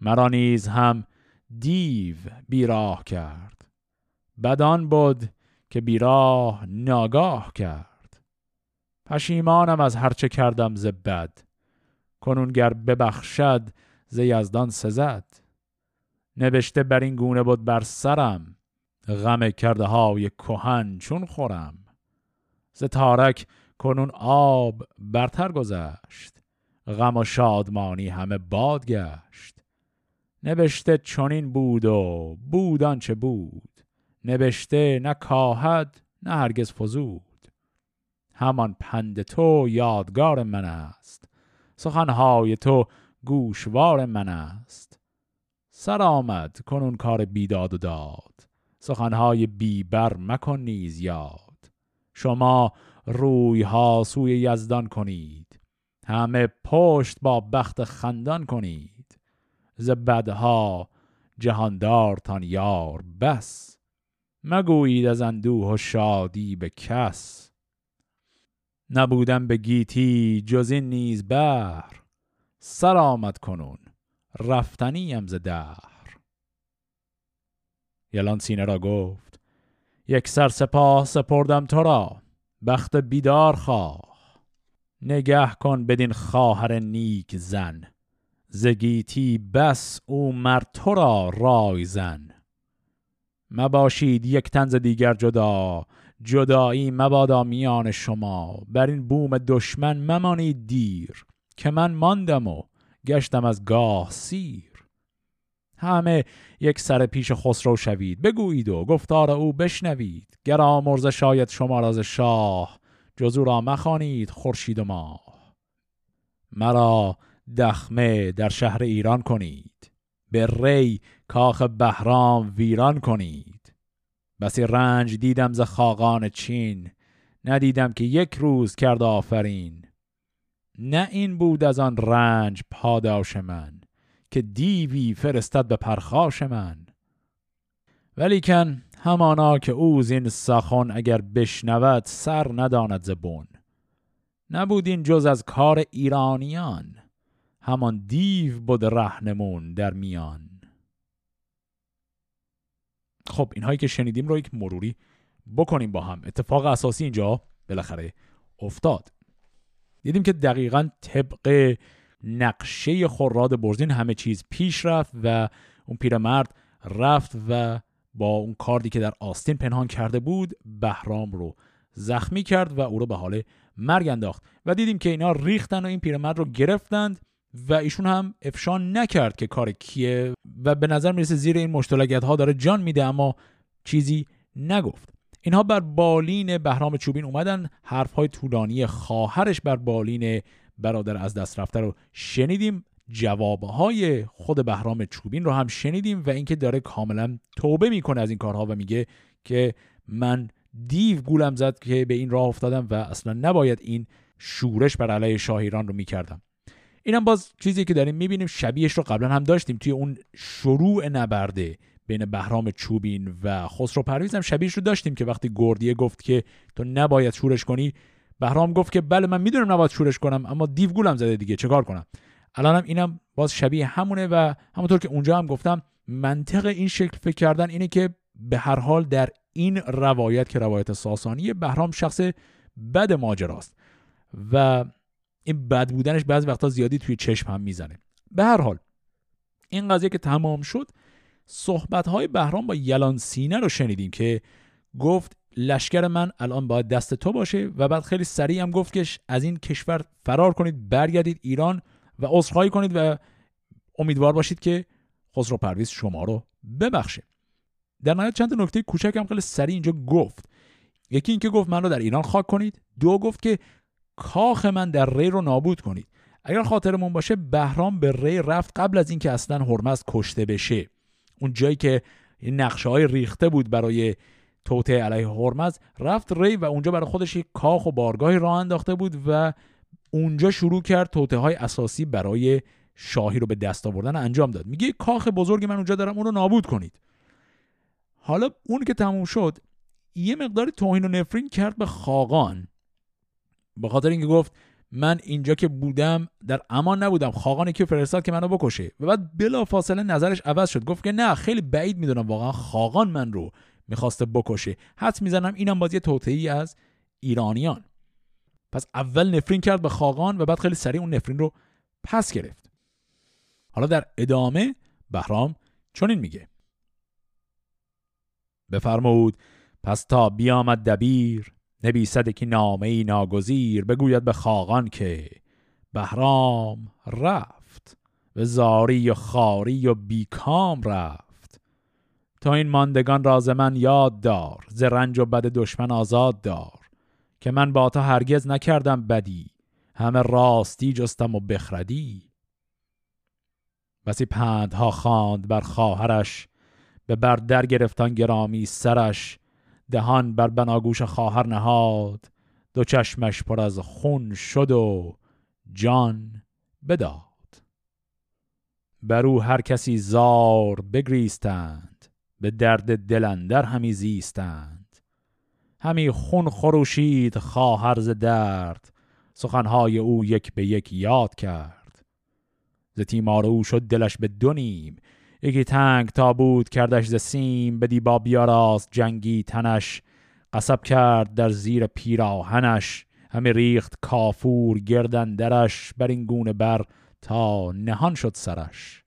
مرا نیز هم دیو بیراه کرد. بدان بود که بیراه ناگاه کرد. پشیمانم از هرچه کردم ز بد. کنونگر ببخشد ز یزدان سزد. نوشته بر این گونه بود بر سرم. غم کرده های کهن چون خورم. ز تارک کنون آب برتر گذشت. غم و شادمانی همه باد گشت. نوشته چنین بود و بود چه بود. نوشته نه کاهد نه هرگز فزود. همان پند تو یادگار من است. سخنهای تو گوشوار من است. سر آمد کنون کار بیداد و داد. سخنهای بیبر مکن نیز یاد. شما روی ها سوی یزدان کنید. همه پشت با بخت خندان کنید. ز بدها جهاندارتان یار بس. مگویید از اندوه و شادی به کس. نبودم به گیتی جز این نیز بر سر آمد کنون رفتنیم ز دهر. یلان سینه را گفت یک سر سپاه سپردم تو را بخت بیدار خواه. نگه کن بدین خواهر نیک زن زگیتی بس او مر تو را رای زن. مباشید یک تنز دیگر جدا. جدایی مبادا میان شما. بر این بوم دشمن ممانید دیر که من ماندم و گشتم از گاه سیر. همه یک سر پیش خسرو شوید. بگویید و گفتار او بشنوید. گر آمرز شاید شما راز شاه جزو را مخانید خورشید و ماه. مرا دخمه در شهر ایران کنید. به ری کاخ بهرام ویران کنید. بسی رنج دیدم ز خاقان چین ندیدم که یک روز کرد آفرین. نه این بود از آن رنج پاداش من که دیوی فرستد به پرخاش من. ولیکن همانا که او زین سخن اگر بشنود سر نداند زبون نبود این جز از کار ایرانیان همان دیو بود رهنمون در میان. خب اینهایی که شنیدیم رو یک مروری بکنیم با هم. اتفاق اساسی اینجا بالاخره افتاد. دیدیم که دقیقا طبق نقشه خوراد برزین همه چیز پیش رفت و اون پیرمرد رفت و با اون کاردی که در آستین پنهان کرده بود بهرام رو زخمی کرد و او رو به حال مرگ انداخت. و دیدیم که اینا ریختن و این پیرمرد رو گرفتند. و ایشون هم افشان نکرد که کار کیه و به نظر می‌رسه زیر این مشتلگت ها داره جان میده اما چیزی نگفت. اینها بر بالین بهرام چوبین اومدن. حرف های طولانی خواهرش بر بالین برادر از دست رفته رو شنیدیم. جوابهای خود بهرام چوبین رو هم شنیدیم و اینکه داره کاملا توبه می‌کنه از این کارها و میگه که من دیو گولم زد که به این راه افتادم و اصلا نباید این شورش بر علیه شاه ایران رو می‌کردم. اینم باز چیزی که داریم می‌بینیم شبیهش رو قبلا هم داشتیم توی اون شروع نبرده بین بهرام چوبین و خسرو پرویز هم شبیهش رو داشتیم که وقتی گردیه گفت که تو نباید شورش کنی بهرام گفت که بله من می‌دونم نباید شورش کنم اما دیو گولم زده دیگه چه کنم؟ الانم اینم باز شبیه همونه و همونطور که اونجا هم گفتم منطق این شکل فکر کردن اینه که به هر حال در این روایت که روایت ساسانی بهرام شخص بد ماجراست. و این بد بودنش بعضی وقتا زیادی توی چشم هم می‌زنه. به هر حال این قضیه که تمام شد صحبت های بهرام با یلان سینه رو شنیدیم که گفت لشکر من الان باید دست تو باشه و بعد خیلی سریع هم گفت که از این کشور فرار کنید برگردید ایران و عذرخواهی کنید و امیدوار باشید که خسرو پرویز شما رو ببخشه. در نهایت چند نکته کوچک هم خیلی سریع اینجا گفت. یکی اینکه گفت من رو در ایران خاک کنید. دو گفت که کاخ من در ری رو نابود کنید. اگر خاطرمون باشه بهرام به ری رفت قبل از اینکه اصلا هرمز کشته بشه. اون جایی که نقشه های ریخته بود برای توته علیه هرمز رفت ری و اونجا برای خودش یک کاخ و بارگاهی راه انداخته بود و اونجا شروع کرد توته های اساسی برای شاهی رو به دست آوردن انجام داد. میگه کاخ بزرگی من اونجا دارم اون رو نابود کنید. حالا اون که تموم شد یه مقداری توهین و نفرین کرد به خاقان. به خاطر اینکه گفت من اینجا که بودم در امان نبودم خاقان که فرستاد که منو بکشه. و بعد بلا فاصله نظرش عوض شد. گفت که نه خیلی بعید می‌دونم واقعا خاقان من رو می‌خواسته بکشه. حد می‌زنم اینم بازی توطئه از ایرانیان. پس اول نفرین کرد به خاقان و بعد خیلی سریع اون نفرین رو پس گرفت. حالا در ادامه بهرام چنین میگه. بفرمود پس تا بیامد دبیر نویسد که نامه ای ناگزیر بگوید به خاقان که بهرام رفت و زاری و خاری و بیکام رفت. تا این ماندگان راز من یاد دار ز رنج و بد دشمن آزاد دار که من با تو هرگز نکردم بدی همه راستی جستم و بخردی. بسی پندها خواند بر خواهرش به بر در گرفتان گرامی سرش دهان بر بناگوش خواهر نهاد. دو چشمش پر از خون شد و جان بداد. بر او هر کسی زار بگریستند به درد دلندر همی زیستند. همی خون خروشید خواهر ز درد سخنهای او یک به یک یاد کرد. ز تیمار او شد دلش به دو نیم یکی تنگ تابوت کردش ز سیم بدی با بیاراست جنگی تنش. قصب کرد در زیر پیراهنش همه ریخت کافور گردن درش بر این گونه بر تا نهان شد سرش.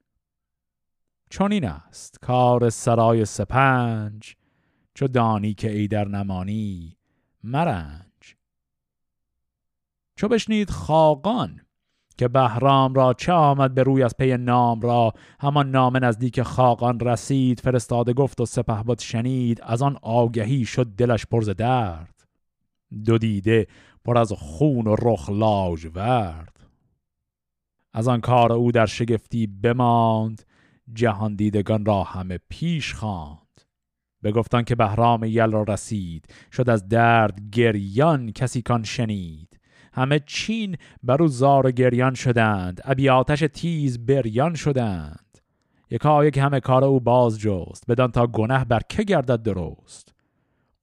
چون این است کار سرای سپنج چو دانی که ای در نمانی مرنج. چو بشنید خاقان که بهرام را چه آمد به روی از پی نام را؟ همان نام نزدیک خاقان رسید فرستاده گفت و سپه شنید. از آن آگهی شد دلش پرز درد. دو دیده پر از خون و رخ ورد. از آن کار او در شگفتی بماند. جهان دیدگان را همه پیش خواند. بگفتان که بهرام یل را رسید. شد از درد گریان کسی کان شنید. همه چین بر او زار و گریان شدند. ابی آتش تیز بریان شدند. یکا یک همه کار او باز جست بدان تا گنه بر که گردد درست.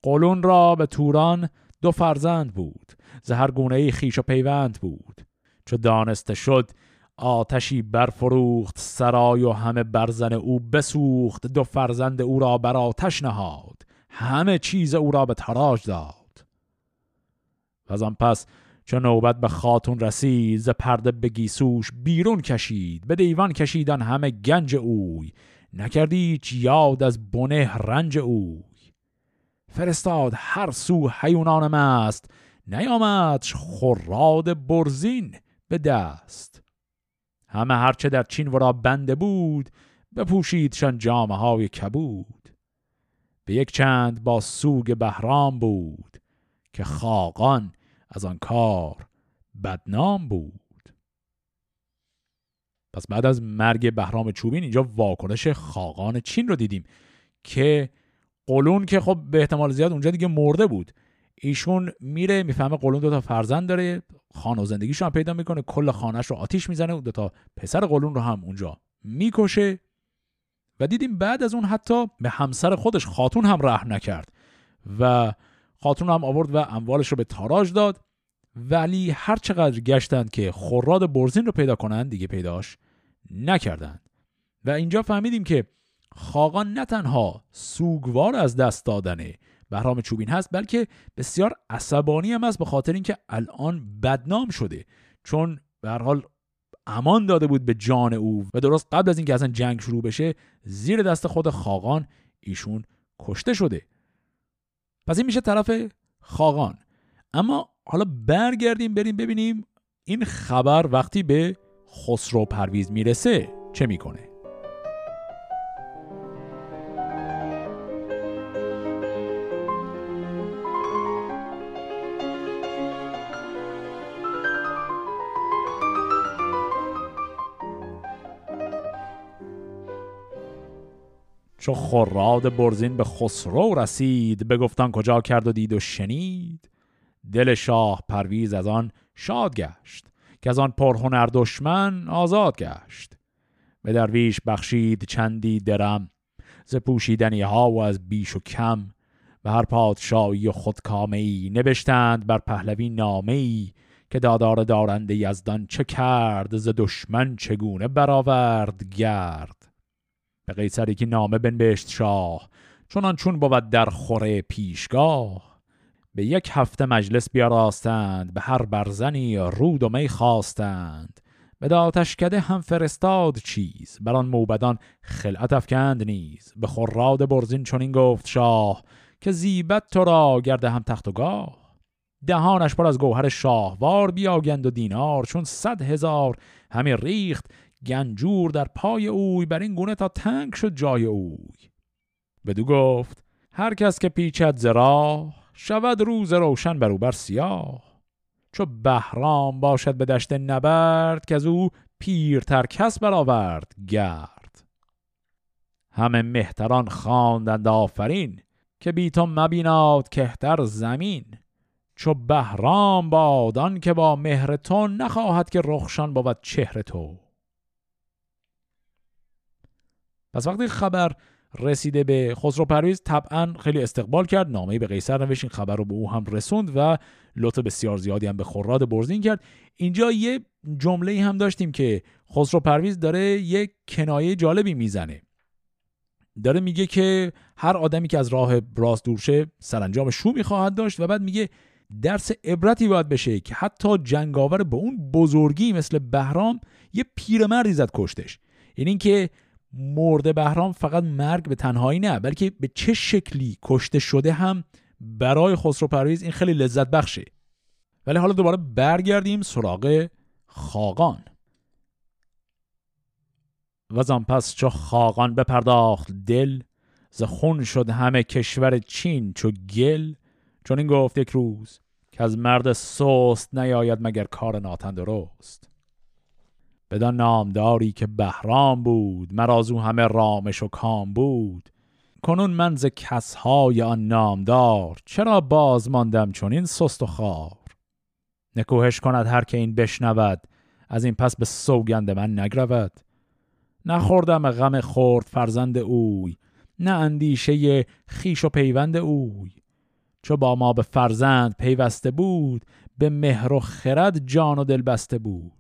قلون را به توران دو فرزند بود زهر گونه ای خیش و پیوند بود. چو دانسته شد آتشی برفروخت سرای و همه برزن او بسوخت دو فرزند او را بر آتش نهاد. همه چیز او را به تراج داد. و از آن پس چون نوبت به خاتون رسید ز پرده به گیسوش بیرون کشید. به دیوان کشیدن همه گنج اوی. نکردی یاد از بنه رنج اوی. فرستاد هر سو حیونان مست. نیامدش خراد برزین به دست. همه هرچه در چین ورا بنده بود بپوشیدشان جامعه های کبود. به یک چند با سوگ بهرام بود که خاقان از آن کار بدنام بود. پس بعد از مرگ بهرام چوبین اینجا واکنش خاقان چین رو دیدیم که قلون که خب به احتمال زیاد اونجا دیگه مرده بود. ایشون میره می‌فهمه قلون دو تا فرزند داره خانه و زندگیشو هم پیدا می‌کنه کل خانهش رو آتیش می‌زنه و دو تا پسر قلون رو هم اونجا می‌کشه و دیدیم بعد از اون حتی به همسر خودش خاتون هم رحم نکرد و خاتون هم آورد و اموالش رو به تاراج داد. ولی هر چقدر گشتند که خوراد برزین رو پیدا کنند دیگه پیداش نکردند. و اینجا فهمیدیم که خاقان نه تنها سوگوار از دست دادنه بهرام چوبین هست بلکه بسیار عصبانی هم است به خاطر اینکه الان بدنام شده. چون به حال امان داده بود به جان او و درست قبل از اینکه اصلا جنگ شروع بشه زیر دست خود خاقان ایشون کشته شده. پس این میشه طرف خاقان. اما حالا برگردیم بریم ببینیم این خبر وقتی به خسرو پرویز می‌رسه چه می‌کنه. چو خراد برزین به خسرو رسید بگفتان کجا کرد و دید و شنید. دل شاه پرویز از آن شاد گشت که از آن پرهنر دشمن آزاد گشت. به درویش بخشید چندی درم ز پوشیدنی ها و از بیش و کم. به هر پادشاهی و خودکامه ای نوشتند بر پهلوی نامه ای که دادار دارنده یزدان چه کرد ز دشمن چگونه برآورد گرد. به قیصری که نامه بنبشت شاه چونان چون بود در خوره پیشگاه. به یک هفته مجلس بیاراستند به هر برزنی رود و می خواستند. به داتشکده هم فرستاد چیز بر موبدان خلعت افکند نیز. به خراد برزین چنین گفت شاه که زیبت تو را گرده هم تخت و گاه. دهانش پر از گوهر شاهوار بیاگند و دینار چون صد هزار همه ریخت گنجور در پای اوی بر این گونه تا تنگ شد جای اوی. بدو گفت هر کس که پیچد زرا شود روز روشن بر او بر سیاه. چو بهرام باشد به دشت نبرد که از او پیرتر کس برآورد گرد. همه مهتران خواندند آفرین که بی تو مبیناد کهتر زمین. چو بهرام بادان که با مهر تو نخواهد که رخشان بود چهر تو. پس وقتی خبر رسیده به خسرو پرویز طبعا خیلی استقبال کرد نامه به قیصر نوشت این خبر رو به او هم رسوند و لطف بسیار زیادی هم به خراد برزین کرد. اینجا یه جمله هم داشتیم که خسرو پرویز داره یک کنایه جالبی می‌زنه. داره میگه که هر آدمی که از راه راست دور شه سرانجام شومی خواهد داشت و بعد میگه درس عبرتی باید بشه که حتی جنگاور به اون بزرگی مثل بهرام یه پیرمردی زد کشتش. یعنی اینکه مرد بهرام فقط مرگ به تنهایی نه بلکه به چه شکلی کشته شده هم برای خسرو پرویز این خیلی لذت بخشه. ولی حالا دوباره برگردیم سراغ خاقان. و پس چو خاقان بپرداخت دل ز خون شد همه کشور چین چو گل. چون این گفت یک روز که از مرد سست نیاید مگر کار ناتندرست. بدان نامداری که بهرام بود مرا همه رامش و کام بود. کنون من ز کسهای آن نامدار چرا باز ماندم چون این سست و خار؟ نکوهش کند هر که این بشنود از این پس به سوگند من نگرود. نخوردم غم خورد فرزند اوی نه اندیشه خیش و پیوند اوی. چو با ما به فرزند پیوسته بود به مهر و خرد جان و دل بسته بود.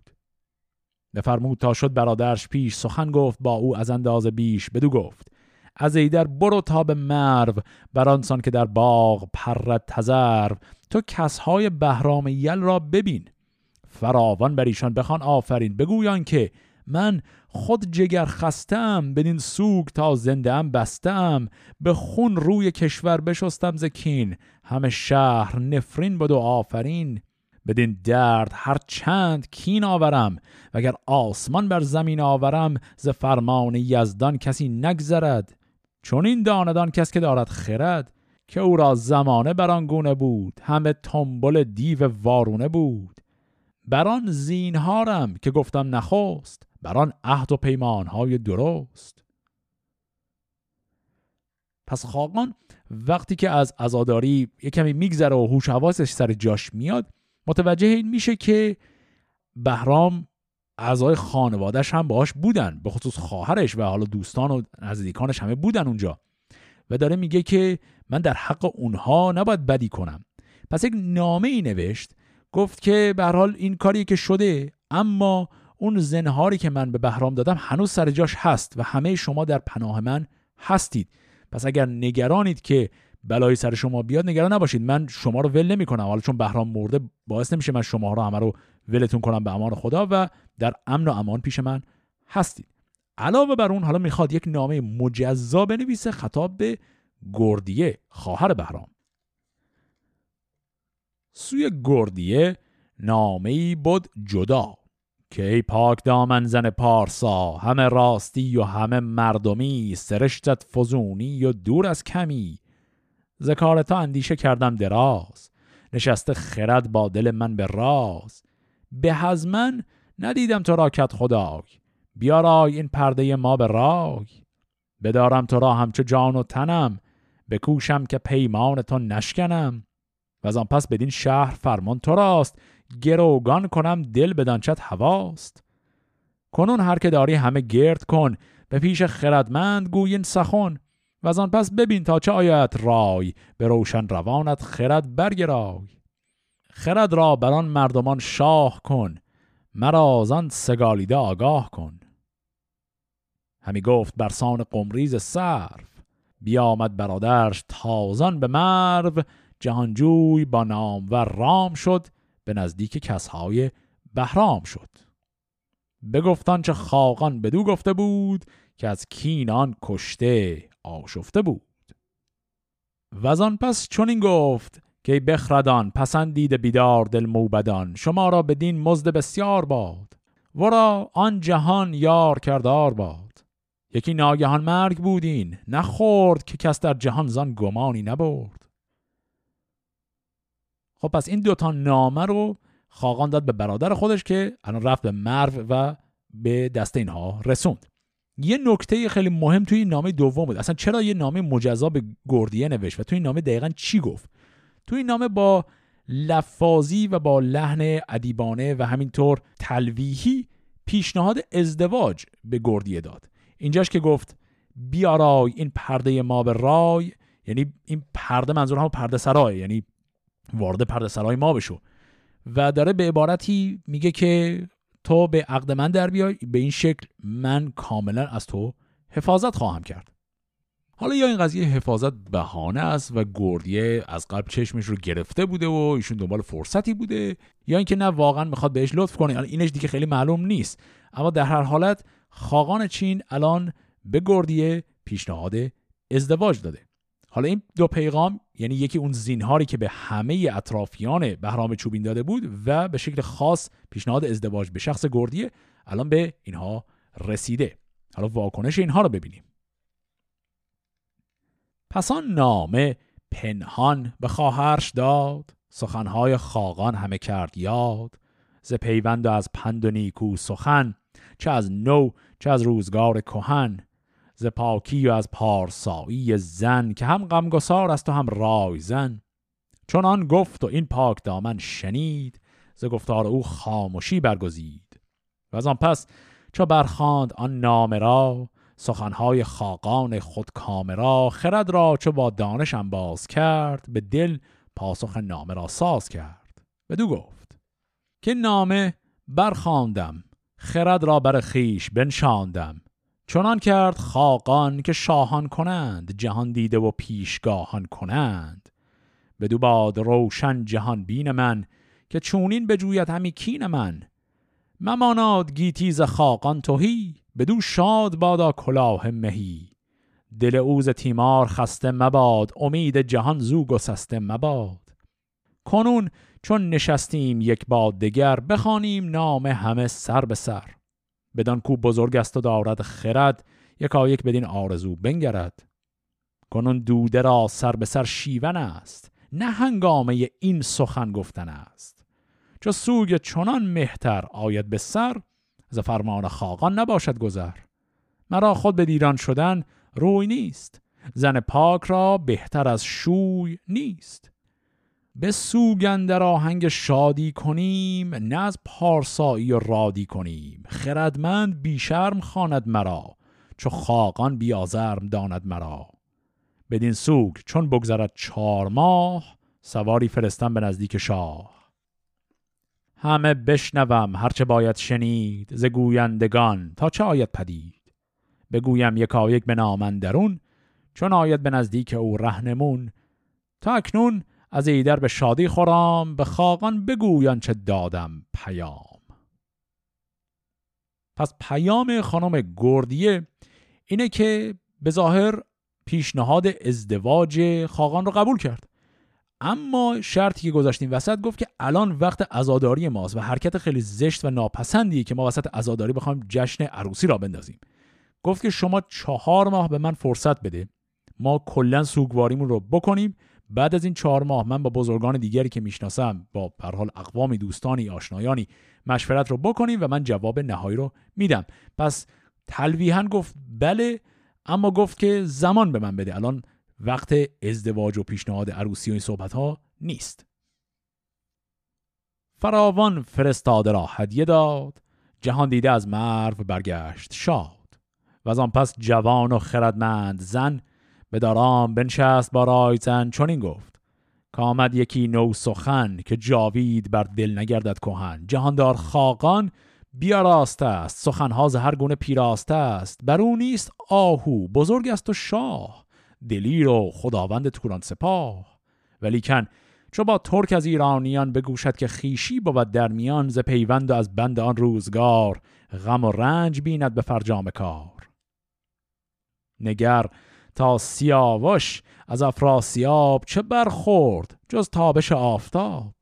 بفرمود تا شد برادرش پیش سخن گفت با او از انداز بیش بدو گفت. از ایدر برو تا به مرو برانسان که در باغ پرد تزرو تو کسهای بهرام یل را ببین. فراوان بر ایشان بخوان آفرین. بگویان که من خود جگر خستم بدین سوگ تا زنده ام بستم. به خون روی کشور بشستم زکین همه شهر نفرین بود و آفرین. بدین درد هر چند کین آورم وگر آسمان بر زمین آورم ز فرمان یزدان کسی نگذرد. چون این داندان کس که دارد خرد که او را زمانه برانگونه بود همه تنبل دیو وارونه بود. بران زینهارم که گفتم نخست بران عهد و پیمانهای درست. پس خاقان وقتی که از ازاداری یه کمی میگذره و هوش حواسش سر جاش میاد متوجه این میشه که بهرام اعضای خانوادهش هم باهاش بودن به خصوص خواهرش و حالا دوستان و نزدیکانش همه بودن اونجا. و داره میگه که من در حق اونها نباید بدی کنم. پس یک نامه ای نوشت گفت که به حال این کاری که شده اما اون زنهاری که من به بهرام دادم هنوز سر جاش هست و همه شما در پناه من هستید. پس اگر نگرانید که بلایی سر شما بیاد نگران نباشید. من شما رو ول نمی کنم حالا چون بهرام مرده باعث نمیشه من شما رو همه رو ولتون کنم به امان خدا و در امن و امان پیش من هستید. علاوه بر اون حالا می‌خواد یک نامه مجزا بنویسه خطاب به گردیه خواهر بهرام. سوی گردیه نامه ای بود جدا که ای پاک دامن زن پارسا همه راستی و همه مردمی سرشتت فزونی و دور از کمی. ذکارتا اندیشه کردم دراز. نشسته خرد با دل من به راز. به از ندیدم تو را کت خدای. بیارای این پرده ما به رای. بدارم تو را همچو جان و تنم. بکوشم که پیمان تو نشکنم. و از آن پس بدین شهر فرمان تو راست. گروگان کنم دل بدانچت هواست. کنون هر که داری همه گرد کن. به پیش خردمند گوین سخن. و از آن پس ببین تا چه آیت رای. به روشن روانت خرد برگرای. خرد را بران مردمان شاه کن. مرا از آن سگالیده آگاه کن. همی گفت برسان قمریز صرف بیامد برادرش تازان به مرو. جهانجوی با نام و رام شد. به نزدیک کسهای بهرام شد. بگفتان چه خاقان بدو گفته بود که از کینان کشته آشفته بود. و آن پس چنین گفت که بخردان پسندید بیدار دل موبدان شما را بدین مزد بسیار باد. ورا آن جهان یار کردار باد. یکی ناگهان مرگ بودین نخورد که کس در جهان زان گمانی نبرد. خب پس این دوتا نامه رو خاقان داد به برادر خودش که الان رفت به مرو و به دست اینها رسوند. یه نکته خیلی مهم توی این نامه دوم بود. اصلا چرا یه نامه مجزا به گردیه نوشت و توی این نامه دقیقا چی گفت؟ توی این نامه با لفاظی و با لحن ادیبانه و همینطور تلویحی پیشنهاد ازدواج به گردیه داد. اینجاش که گفت بیارای این پرده ما به رای یعنی این پرده منظور هم پرده سرای یعنی وارد پرده سرای ما بشو. و داره به عبارتی میگه که تو به عقد من در بیای به این شکل من کاملا از تو حفاظت خواهم کرد. حالا یا این قضیه حفاظت بهانه است و گردیه از قبل چشمش رو گرفته بوده و ایشون دنبال فرصتی بوده یا اینکه نه واقعا می‌خواد بهش لطف کنه. اینش دیگه خیلی معلوم نیست. اما در هر حالت خاقان چین الان به گردیه پیشنهاد ازدواج داده. حالا این دو پیغام یعنی یکی اون زینهاری که به همه اطرافیان بهرام چوبین داده بود و به شکل خاص پیشنهاد ازدواج به شخص گردیه الان به اینها رسیده. حالا واکنش اینها رو ببینیم. پس آن نامه پنهان به خواهرش داد سخنهای خاقان همه کرد یاد. ز پیوند و از پند و نیکو سخن چه از نو چه از روزگار کهن. ز پاکی و از پارسایی زن که هم غمگسار است و هم رای زن. چون آن گفت و این پاک دامن شنید ز گفتار او خاموشی برگزید. و از آن پس چو برخاند آن نامه را سخنهای خاقان خود کامرا خرد را چو با دانشم باز کرد به دل پاسخ نامه را ساز کرد. دو گفت که نامه برخواندم خرد را بر خیش بنشاندم چنان کرد خاقان که شاهان کنند جهان دیده و پیشگاهان کنند. بدو باد روشن جهان بین من که چونین بجوید همی کین من. مماناد گیتیز خاقان توهی بدو شاد بادا کلاه مهی. دل اوز تیمار خسته مباد امید جهان زو گسسته مباد. کنون چون نشستیم یک باد دگر بخوانیم نام همه سر به سر. بدان کو بزرگ است و دارد خرد یکا یک بدین آرزو بنگرد. کنون دوده را سر به سر شیون است نه هنگامه این سخن گفتن است. چو سوگ چنان مهتر آید به سر ز فرمان خاقان نباشد گذر. مرا خود به دیران شدن روی نیست زن پاک را بهتر از شوی نیست. به سوگندر آهنگ شادی کنیم نه از پارسایی رادی کنیم. خردمند بیشرم خواند مرا چو خاقان بیازرم داند مرا. بدین سوگ چون بگذرد چهار ماه سواری فرستم به نزدیک شاه. همه بشنوم هرچه باید شنید ز گویندگان تا چه آید پدید. بگویم یکا یک به نامندرون چون آید به نزدیک او رهنمون. تا اکنون از ایدر به شادی خورام به خاقان بگویان چه دادم پیام. پس پیام خانم گردیه اینه که به ظاهر پیشنهاد ازدواج خاقان رو قبول کرد. اما شرطی که گذاشتیم وسط گفت که الان وقت عزاداری ماست و حرکت خیلی زشت و ناپسندی که ما وسط عزاداری بخوایم جشن عروسی را بندازیم. گفت که شما چهار ماه به من فرصت بده ما کلا سوگواریمون رو بکنیم بعد از این چهار ماه من با بزرگان دیگری که می‌شناسم با پر حال اقوامی دوستانی آشنایانی مشورت رو بکنیم و من جواب نهایی رو میدم. پس تلویحا گفت بله اما گفت که زمان به من بده. الان وقت ازدواج و پیشنهاد عروسی و این صحبت ها نیست. فراوان فرستاده را هدیه داد. جهان دیده از مرو برگشت شاد. و از آن پس جوان و خردمند زن به دارام بنشست با چون این گفت. که آمد یکی نو سخن که جاوید بر دل نگردد کهن. جهاندار خاقان بیاراسته است. سخنها هر گونه پیراسته است. بر او نیست آهو. بزرگ است و شاه. دلیر و خداوند توران سپاه. ولیکن چو با ترک از ایرانیان بگوشد که خیشی بود در میان ز پیوند و از بند آن روزگار غم و رنج بیند به فرجام کار. نگر تا سیاوش از افراسیاب چه برخورد جز تابش آفتاب؟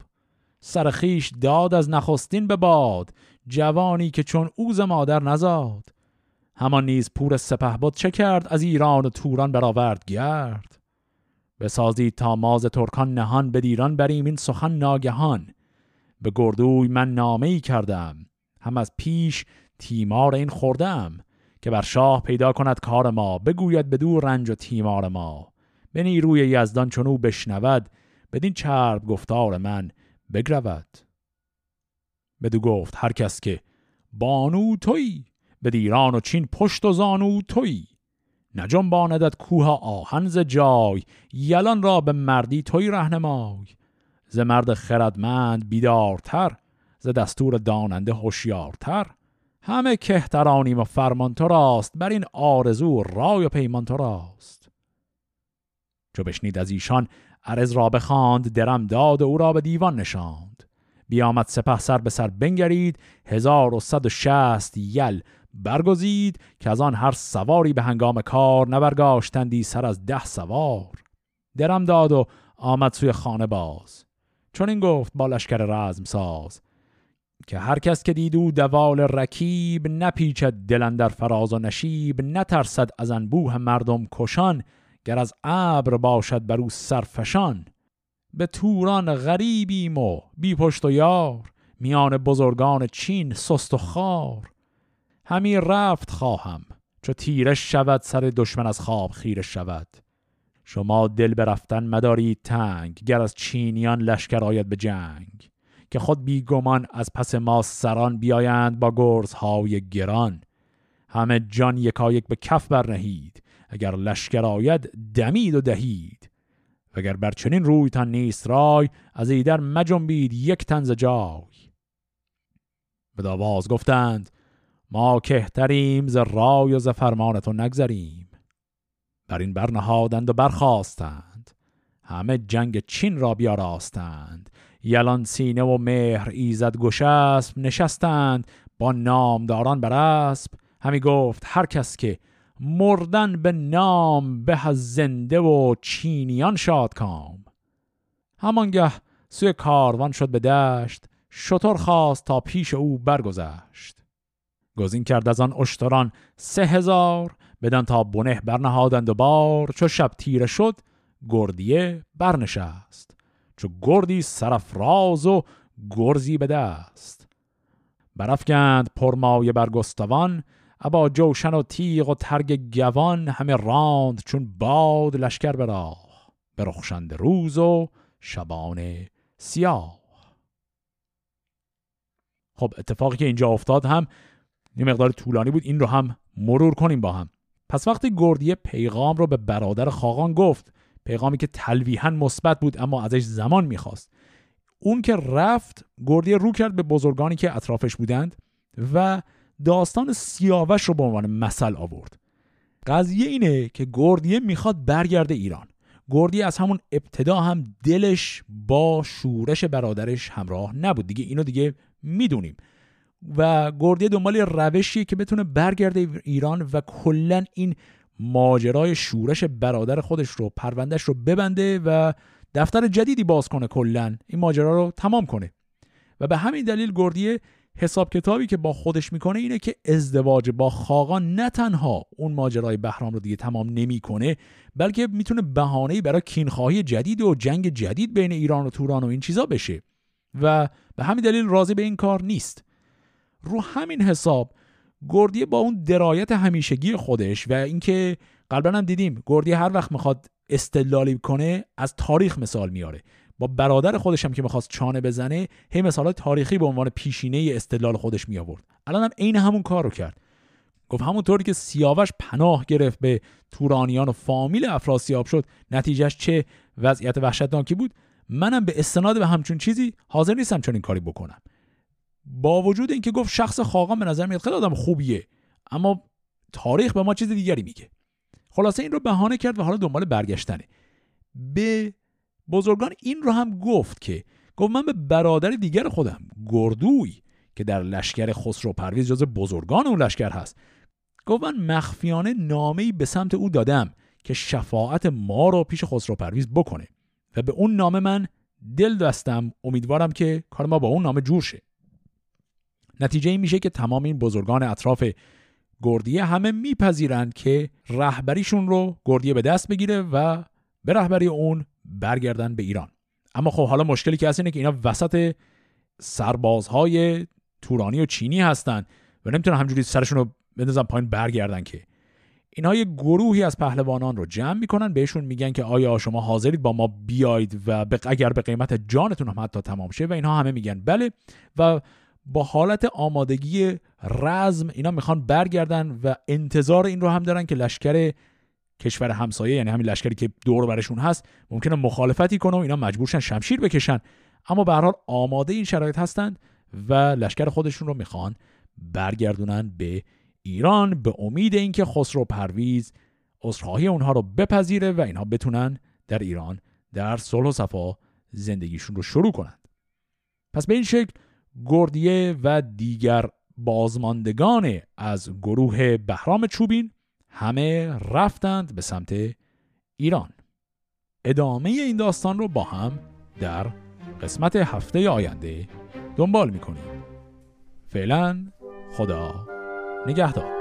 سرخیش داد از نخستین به باد جوانی که چون اوز مادر نزاد. همان نیز پور سپه بود چه کرد از ایران و توران برآورد گرد؟ بسازید تا ماز ترکان نهان به دیران بریم این سخن ناگهان. به گردوی من نامه ای کردم هم از پیش تیمار این خوردم. که بر شاه پیدا کند کار ما بگوید به دور رنج و تیمار ما. به نیروی یزدان چونو بشنود بدین چرب گفتار من بگرود. بدو گفت هر کس که بانو توی به دیران و چین پشت و زانو توی. نجنباندت کوه آهن ز جای یلان را به مردی توی رهنمای. ز مرد خردمند بیدارتر ز دستور داننده هوشیارتر. همه کهترانیم و فرمان تو راست بر این آرزو رای و پیمان تو راست. چو بشنید از ایشان عرض را بخواند درم داد و او را به دیوان نشاند. بیامد سپه سر به سر بنگرید هزار و صد و شست یل برگزید که از آن هر سواری به هنگام کار نبرگاشتندی سر از ده سوار. درم داد و آمد سوی خانه باز. چون این گفت با لشکر رزم ساز که هر کس که دیدو دوال رکیب نپیچد دلن در فراز و نشیب نترسد از انبوه مردم کشان گر از ابر باشد بر او سرفشان. به توران غریبیم و بی پشت و یار میان بزرگان چین سست و خار. همی رفت خواهم چو تیره شود سر دشمن از خواب خیره شود. شما دل برفتن مدارید تنگ گر از چینیان لشکر آید به جنگ. که خود بیگمان از پس ما سران بیایند با گرزهای گران. همه جان یکایک به کف برنهید اگر لشکر آید دمید و دهید. وگر بر چنین رویتان نیست رای از ایدر مجنبید یک تنز جای. به داواز گفتند ما کهتریم ز رای و ز فرمانتو نگذریم. بر این برنهادند و برخواستند همه جنگ چین را بیاراستند. یلان سینه و مهر ایزد گشسب نشستند با نامداران بر اسب. همی گفت هر کس که مردن به نام به از زنده و چینیان شاد کام. همانگه سوی کاروان شد به دشت شطور خواست تا پیش او برگذشت. گزین کرد از آن اشتران سه هزار بدن تا بنه برنهادند و بار. چو شب تیره شد گردیه برنشست. چو گردی سرفراز و گرزی به دست. برافکند پرمایه برگستوان ابا جوشن و تیغ و ترگ گوان همه راند چون باد لشکر به راه برخشند روز و شبان سیاه. خب اتفاقی که اینجا افتاد هم یه مقدار طولانی بود این رو هم مرور کنیم با هم. پس وقتی گردیه پیغام رو به برادر خاقان گفت پیغامی که تلویحا مثبت بود اما ازش زمان می‌خواست. اون که رفت گردیه رو کرد به بزرگانی که اطرافش بودند و داستان سیاوش رو به عنوان مثل آورد. قضیه اینه که گردیه می‌خواد برگرده ایران. گردیه از همون ابتدا هم دلش با شورش برادرش همراه نبود. دیگه اینو دیگه می‌دونیم. و گردیه دنبال روشیه که بتونه برگرده ایران و کلا این ماجرای شورش برادر خودش رو پروندهش رو ببنده و دفتر جدیدی باز کنه کلا. این ماجرا رو تمام کنه. و به همین دلیل گردیه حساب کتابی که با خودش می‌کنه اینه که ازدواج با خاقان نه تنها اون ماجرای بهرام رو دیگه تمام نمی‌کنه بلکه می‌تونه بهانه‌ای برای کینخواهی جدید و جنگ جدید بین ایران و توران و این چیزا بشه. و به همین دلیل راضی به این کار نیست. رو همین حساب گردیه با اون درایت همیشگی خودش و اینکه قبلا هم دیدیم گردیه هر وقت می‌خواد استدلالی کنه از تاریخ مثال میاره با برادر خودش هم که می‌خواست چانه بزنه هی مثال تاریخی به عنوان پیشینه استدلال خودش می آورد الان هم عین همون کار رو کرد. گفت همونطوری که سیاوش پناه گرفت به تورانیان و فامیل افراسیاب شد نتیجهش چه وضعیت وحشتناکی بود؟ منم به استناد به همچون چیزی حاضر نیستم چون این کاری بکنم. با وجود اینکه گفت شخص خاقان به نظر میاد خیلی آدم خوبیه اما تاریخ به ما چیز دیگری میگه. خلاصه این رو بهانه کرد و حالا دنبال برگشتنه. به بزرگان این رو هم گفت که گفت من به برادر دیگر خودم گردوی که در لشکر خسرو پرویز جز بزرگان اون لشکر هست گفت من مخفیانه نامه به سمت او دادم که شفاعت ما رو پیش خسرو پرویز بکنه و به اون نامه من دل دستم امیدوارم که کار ما با اون نامه جور شه. نتیجه این میشه که تمام این بزرگان اطراف گردیه همه میپذیرند که رهبریشون رو گردیه به دست بگیره و به رهبری اون برگردن به ایران. اما خب حالا مشکلی که هست اینه که اینا وسط سربازهای تورانی و چینی هستن و نمی‌تونن همجوری سرشون رو بندازن پایین برگردن که. اینها یه گروهی از پهلوانان رو جمع می‌کنن بهشون میگن که آیا شما حاضرید با ما بیاید و اگر به قیمت جانتون هم حتی تمام شه و اینها همه میگن بله و با حالت آمادگی رزم اینا می‌خوان برگردن و انتظار این رو هم دارن که لشکر کشور همسایه یعنی همین لشکری که دور برشون هست ممکنه مخالفتی کنه و اینا مجبورشن شمشیر بکشن. اما به حال آماده این شرایط هستند و لشکر خودشون رو می‌خوان برگردونن به ایران به امید اینکه خسرو پرویز عذرخواهی اونها رو بپذیره و اینها بتونن در ایران در صلح و صفا زندگیشون رو شروع کنند. پس به این شکل گردیه و دیگر بازماندگان از گروه بهرام چوبین همه رفتند به سمت ایران. ادامه این داستان رو با هم در قسمت هفته آینده دنبال می‌کنیم. فعلا خدا نگهدار.